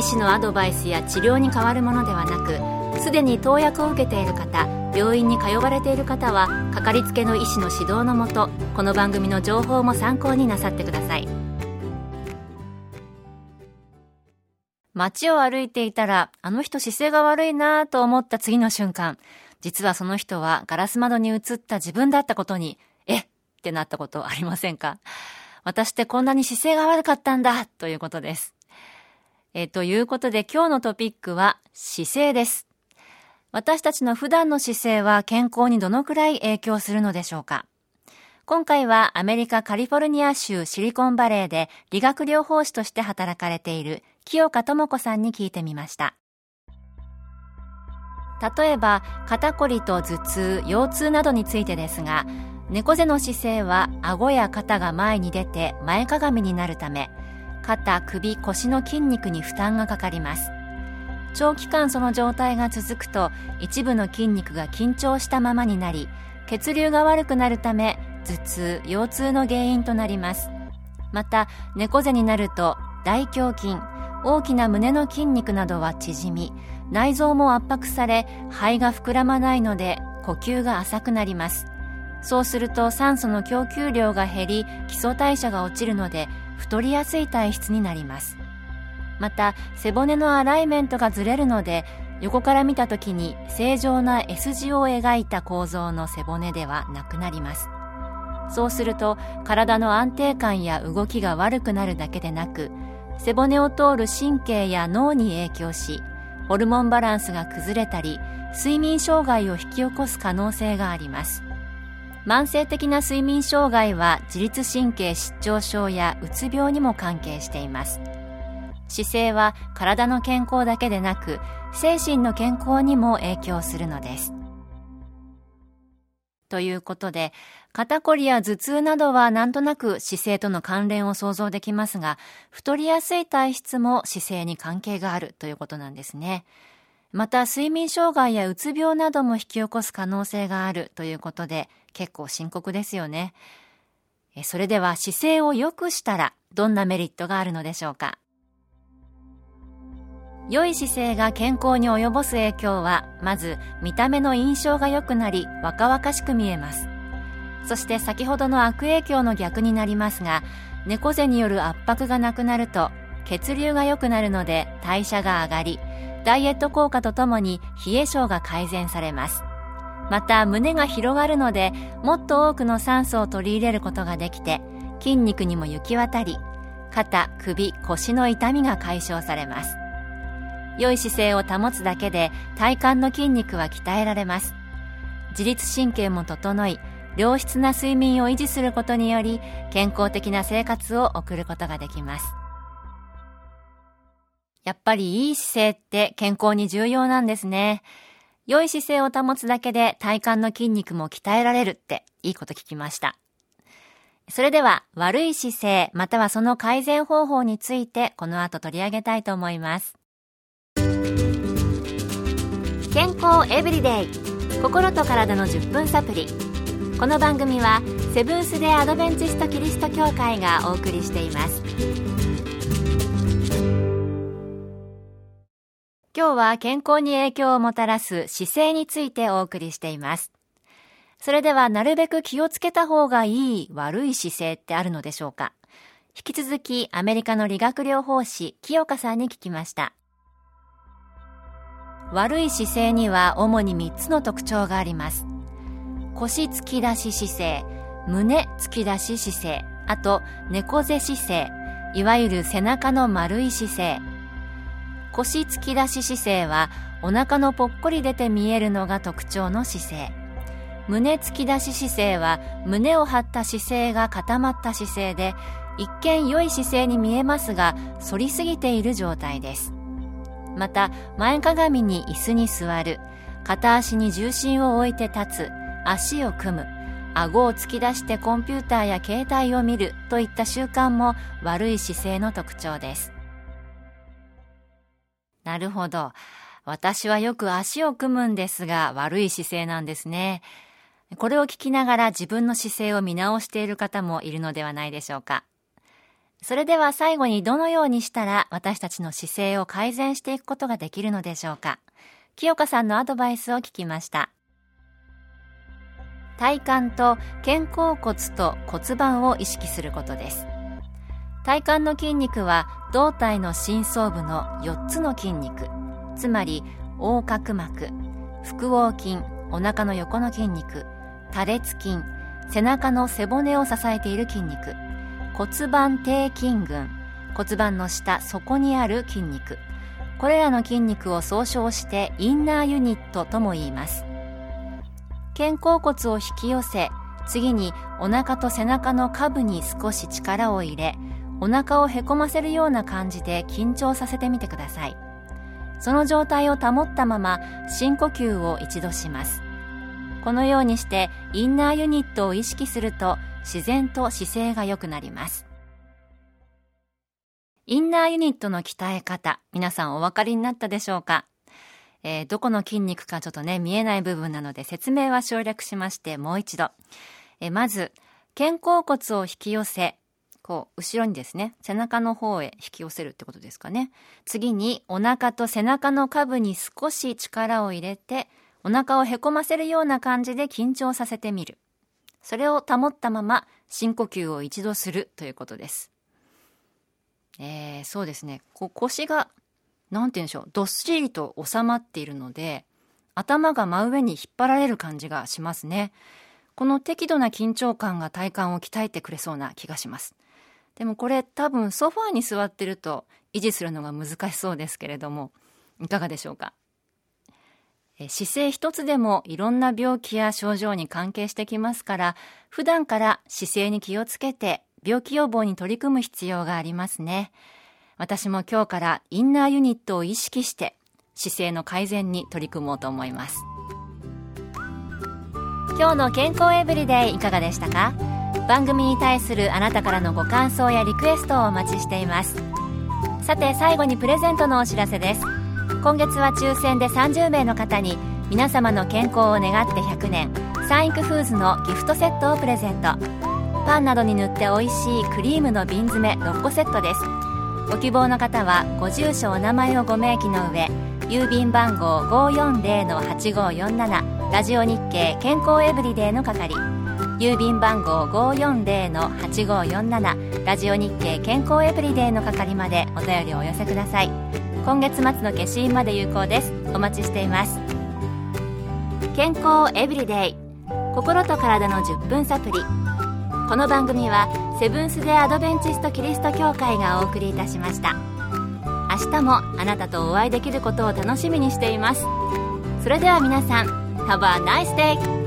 医師のアドバイスや治療に変わるものではなくすでに投薬を受けている方病院に通われている方はかかりつけの医師の指導のもとこの番組の情報も参考になさってください。街を歩いていたらあの人姿勢が悪いなと思った次の瞬間実はその人はガラス窓に映った自分だったことにえってなったことありませんか？私ってこんなに姿勢が悪かったんだということです。えということで今日のトピックは姿勢です。私たちの普段の姿勢は健康にどのくらい影響するのでしょうか？今回はアメリカカリフォルニア州シリコンバレーで理学療法士として働かれている清香智子さんに聞いてみました。例えば肩こりと頭痛、腰痛などについてですが、猫背の姿勢は顎や肩が前に出て前かがみになるため、肩、首、腰の筋肉に負担がかかります。長期間その状態が続くと一部の筋肉が緊張したままになり血流が悪くなるため頭痛腰痛の原因となります。また猫背になると大胸筋大きな胸の筋肉などは縮み内臓も圧迫され肺が膨らまないので呼吸が浅くなります。そうすると酸素の供給量が減り基礎代謝が落ちるので太りやすい体質になります。また背骨のアライメントがずれるので横から見た時に正常な S 字を描いた構造の背骨ではなくなります。そうすると体の安定感や動きが悪くなるだけでなく背骨を通る神経や脳に影響しホルモンバランスが崩れたり睡眠障害を引き起こす可能性があります。慢性的な睡眠障害は自律神経失調症やうつ病にも関係しています。姿勢は体の健康だけでなく精神の健康にも影響するのです。ということで肩こりや頭痛などはなんとなく姿勢との関連を想像できますが太りやすい体質も姿勢に関係があるということなんですね。また睡眠障害やうつ病なども引き起こす可能性があるということで結構深刻ですよね。それでは姿勢を良くしたらどんなメリットがあるのでしょうか？良い姿勢が健康に及ぼす影響はまず見た目の印象が良くなり若々しく見えます。そして先ほどの悪影響の逆になりますが猫背による圧迫がなくなると血流が良くなるので代謝が上がりダイエット効果とともに冷え性が改善されます。また胸が広がるのでもっと多くの酸素を取り入れることができて筋肉にも行き渡り肩首腰の痛みが解消されます。良い姿勢を保つだけで体幹の筋肉は鍛えられます。自律神経も整い良質な睡眠を維持することにより健康的な生活を送ることができます。やっぱりいい姿勢って健康に重要なんですね。良い姿勢を保つだけで体幹の筋肉も鍛えられるっていいこと聞きました。それでは悪い姿勢またはその改善方法についてこの後取り上げたいと思います。健康エブリデイ心と体の10分サプリこの番組はセブンス・デ・アドベンチスト・キリスト教会がお送りしています。今日は健康に影響をもたらす姿勢についてお送りしています。それではなるべく気をつけた方がいい悪い姿勢ってあるのでしょうか？引き続きアメリカの理学療法士清香さんに聞きました。悪い姿勢には主に3つの特徴があります。腰突き出し姿勢、胸突き出し姿勢、あと猫背姿勢、いわゆる背中の丸い姿勢、腰突き出し姿勢はお腹のぽっこり出て見えるのが特徴の姿勢。胸突き出し姿勢は胸を張った姿勢が固まった姿勢で一見良い姿勢に見えますが反りすぎている状態です。また前かがみに椅子に座る片足に重心を置いて立つ足を組む顎を突き出してコンピューターや携帯を見るといった習慣も悪い姿勢の特徴です。なるほど。私はよく足を組むんですが悪い姿勢なんですね。これを聞きながら自分の姿勢を見直している方もいるのではないでしょうか。それでは最後にどのようにしたら私たちの姿勢を改善していくことができるのでしょうか。清香さんのアドバイスを聞きました。体幹と肩甲骨と骨盤を意識することです。体幹の筋肉は胴体の深層部の4つの筋肉。つまり横隔膜腹横筋お腹の横の筋肉多裂筋背中の背骨を支えている筋肉骨盤底筋群骨盤の下底にある筋肉。これらの筋肉を総称してインナーユニットとも言います。肩甲骨を引き寄せ次にお腹と背中の下部に少し力を入れお腹をへこませるような感じで緊張させてみてください。その状態を保ったまま深呼吸を一度します。このようにしてインナーユニットを意識すると自然と姿勢が良くなります。インナーユニットの鍛え方皆さんお分かりになったでしょうか？えー、どこの筋肉かちょっとね見えない部分なので説明は省略しましてもう一度、えー、まず肩甲骨を引き寄せこう後ろにですね背中の方へ引き寄せるってことですかね次にお腹と背中の下部に少し力を入れてお腹をへこませるような感じで緊張させてみるそれを保ったまま深呼吸を一度するということです。えー、そうですね。こう腰が、なんて言うんでしょう、どっしりと収まっているので、頭が真上に引っ張られる感じがしますね。この適度な緊張感が体幹を鍛えてくれそうな気がします。でもこれ多分ソファーに座ってると維持するのが難しそうですけれども、いかがでしょうか？姿勢一つでもいろんな病気や症状に関係してきますから普段から姿勢に気をつけて病気予防に取り組む必要がありますね。私も今日からインナーユニットを意識して姿勢の改善に取り組もうと思います。今日の健康エブリデイいかがでしたか？番組に対するあなたからのご感想やリクエストをお待ちしています。さて最後にプレゼントのお知らせです。今月は抽選で30名の方に皆様の健康を願って100年サンイクフーズのギフトセットをプレゼント。パンなどに塗って美味しいクリームの瓶詰め6個セットです。ご希望の方はご住所お名前をご明記の上郵便番号540-8547ラジオ日経健康エブリデイの係。郵便番号540-8547ラジオ日経健康エブリデイの係までお便りをお寄せください。今月末の消印まで有効です。お待ちしています。健康エブリデイ心と体の10分サプリこの番組はセブンス・デ・アドベンチスト・キリスト教会がお送りいたしました。明日もあなたとお会いできることを楽しみにしています。それでは皆さん Have a nice day!